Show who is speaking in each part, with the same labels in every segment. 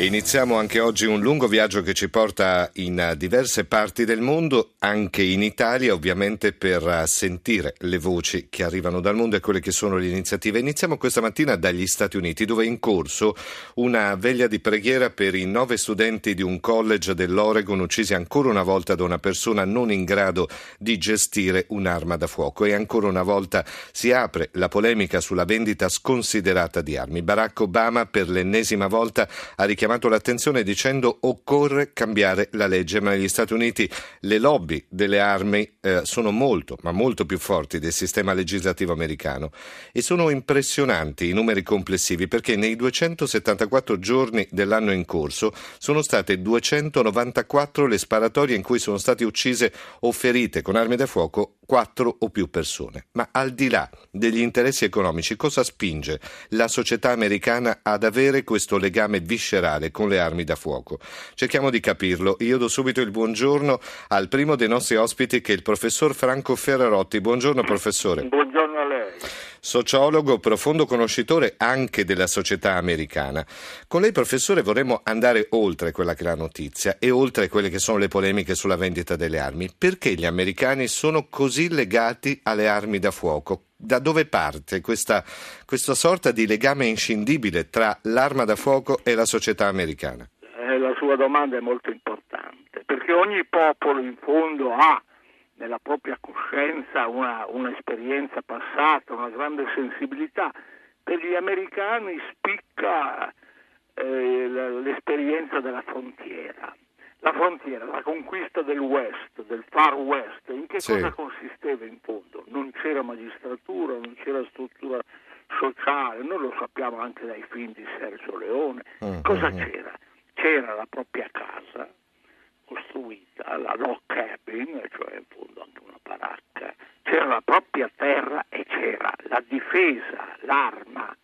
Speaker 1: Iniziamo anche oggi un lungo viaggio che ci porta in diverse parti del mondo, anche in Italia, ovviamente per sentire le voci che arrivano dal mondo e quelle che sono le iniziative. Iniziamo questa mattina dagli Stati Uniti, dove è in corso una veglia di preghiera per i nove studenti di un college dell'Oregon uccisi ancora una volta da una persona non in grado di gestire un'arma da fuoco. E ancora una volta si apre la polemica sulla vendita sconsiderata di armi. Barack Obama per l'ennesima volta ha richiamato chiamato l'attenzione dicendo occorre cambiare la legge, ma negli Stati Uniti le lobby delle armi eh, sono molto, ma molto più forti del sistema legislativo americano. E sono impressionanti i numeri complessivi perché nei 274 giorni dell'anno in corso sono state 294 le sparatorie in cui sono state uccise o ferite con armi da fuoco quattro o più persone. Ma al di là degli interessi economici, cosa spinge la società americana ad avere questo legame viscerale con le armi da fuoco? Cerchiamo di capirlo. Io do subito il buongiorno al primo dei nostri ospiti che è il professor Franco Ferrarotti. Buongiorno professore.
Speaker 2: Buongiorno a lei
Speaker 1: sociologo, profondo conoscitore anche della società americana. Con lei, professore, vorremmo andare oltre quella che è la notizia e oltre quelle che sono le polemiche sulla vendita delle armi. Perché gli americani sono così legati alle armi da fuoco? Da dove parte questa, questa sorta di legame inscindibile tra l'arma da fuoco e la società americana?
Speaker 2: Eh, la sua domanda è molto importante, perché ogni popolo in fondo ha nella propria coscienza una, un'esperienza passata, una grande sensibilità. Per gli americani spicca eh, l'esperienza della frontiera. La frontiera, la conquista del West, del Far West, in che sì. cosa consisteva in fondo? Non c'era magistratura, non c'era struttura sociale, noi lo sappiamo anche dai film di Sergio Leone. Uh-huh. Cosa c'era? C'era la propria casa, costruita, la log cabin, cioè baracca, c'era la propria terra e c'era la difesa, l'arma,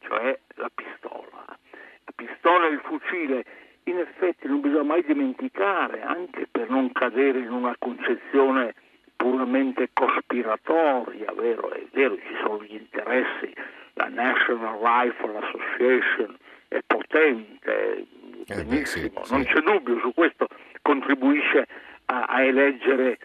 Speaker 2: cioè la pistola. La pistola e il fucile, in effetti non bisogna mai dimenticare, anche per non cadere in una concezione puramente cospiratoria, vero? È vero, ci sono gli interessi, la National Rifle Association è potente, benissimo, eh beh, sì, non c'è dubbio su questo, contribuisce a, a eleggere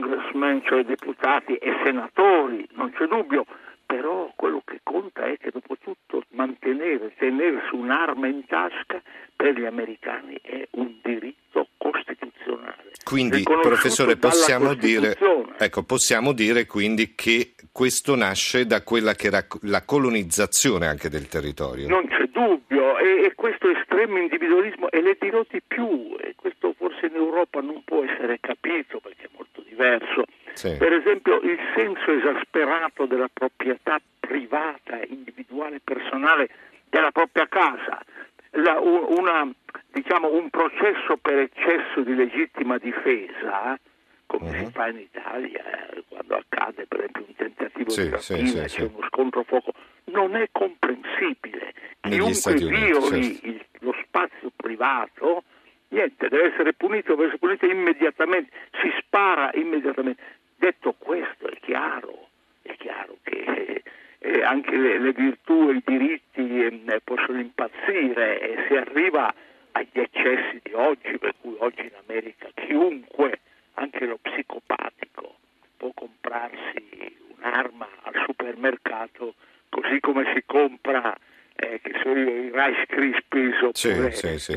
Speaker 2: congressmen, cioè deputati e senatori, non c'è dubbio, però quello che conta è che dopo tutto mantenere, tenersi un'arma in tasca per gli americani è un diritto costituzionale.
Speaker 1: Quindi, professore, possiamo dire, ecco, possiamo dire quindi che questo nasce da quella che era la colonizzazione anche del territorio.
Speaker 2: Non c'è dubbio, e, e questo estremo individualismo, e le dirò di più, e questo forse in Europa non può essere capito perché è molto diverso. Sì. Per esempio il senso esasperato della proprietà privata, individuale, personale della propria casa, la, una, diciamo, un processo per eccesso di legittima difesa, come uh-huh. si fa in Italia, eh, quando accade per esempio un tentativo sì, di rapina, sì, sì, c'è uno scontro fuoco, non è comprensibile. Chiunque violi il, lo spazio privato, niente, deve essere punito, deve essere punito immediatamente, si spara immediatamente. Detto questo, è chiaro, è chiaro che eh, anche le, le, virtù e i diritti eh, possono impazzire e si arriva agli eccessi di oggi, per cui oggi in America chiunque, anche lo psicopatico, può comprarsi un'arma al supermercato così come si compra eh, che sono i Rice Krispies sì, sì, sì.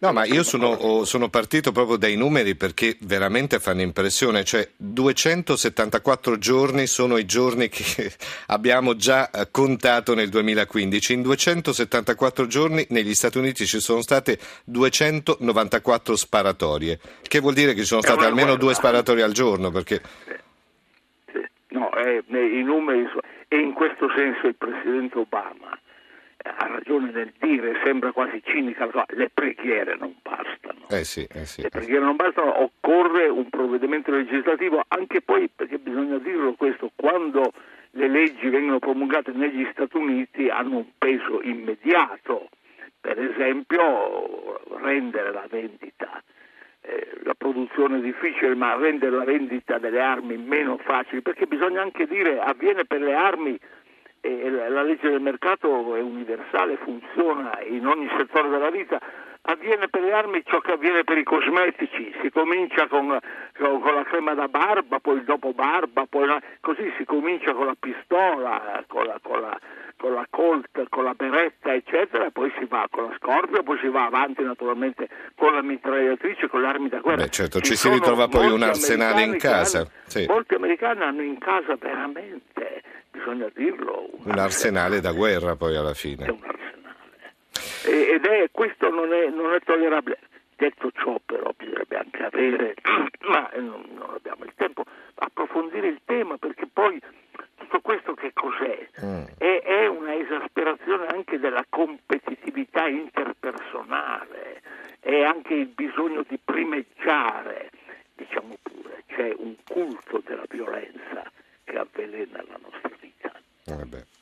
Speaker 1: No, ma io sono, sono, partito proprio dai numeri perché veramente fanno impressione, cioè 274 giorni sono i giorni che abbiamo già eh, contato nel 2015, in 274 giorni negli Stati Uniti ci sono state 294 sparatorie, che vuol dire che ci sono state almeno due sparatorie al giorno perché...
Speaker 2: No, eh, i numeri e in questo senso il Presidente Obama ragione nel dire, sembra quasi cinica, le preghiere non bastano.
Speaker 1: Eh sì, eh sì,
Speaker 2: le preghiere non bastano, occorre un provvedimento legislativo, anche poi, perché bisogna dirlo questo, quando le leggi vengono promulgate negli Stati Uniti hanno un peso immediato, per esempio rendere la vendita, eh, la produzione difficile, ma rendere la vendita delle armi meno facile, perché bisogna anche dire avviene per le armi la legge del mercato è universale, funziona in ogni settore della vita, avviene per le armi ciò che avviene per i cosmetici, si comincia con, con, la crema da barba, poi il dopo barba, poi la, così si comincia con la pistola, con la, con la, con la Colt, con la beretta, eccetera, poi si va con la Scorpio, poi si va avanti naturalmente con la mitragliatrice, con le armi da guerra.
Speaker 1: Beh, certo, ci, ci si ritrova poi un arsenale in casa.
Speaker 2: Hanno,
Speaker 1: sì.
Speaker 2: Molti americani hanno in casa veramente, bisogna dirlo,
Speaker 1: un, un arsenale, da guerra poi alla fine.
Speaker 2: È un arsenale ed è, questo non è, non è tollerabile. Detto ciò però bisognerebbe anche avere, ma non, non, abbiamo il tempo, approfondire il tema perché poi tutto questo che cos'è? Mm. È, è una esasperazione anche della competitività interpersonale, è anche il bisogno di primeggiare, diciamo pure, c'è un culto della violenza che avvelena la nostra vita.
Speaker 1: Eh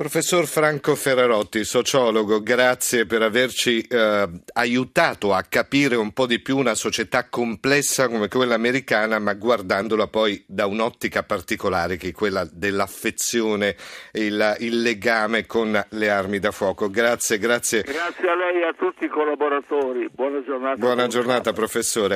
Speaker 1: Professor Franco Ferrarotti, sociologo, grazie per averci eh, aiutato a capire un po' di più una società complessa come quella americana, ma guardandola poi da un'ottica particolare che è quella dell'affezione e il, il legame con le armi da fuoco. Grazie, grazie.
Speaker 2: Grazie a lei e a tutti i collaboratori. Buona giornata.
Speaker 1: Buona giornata, professore.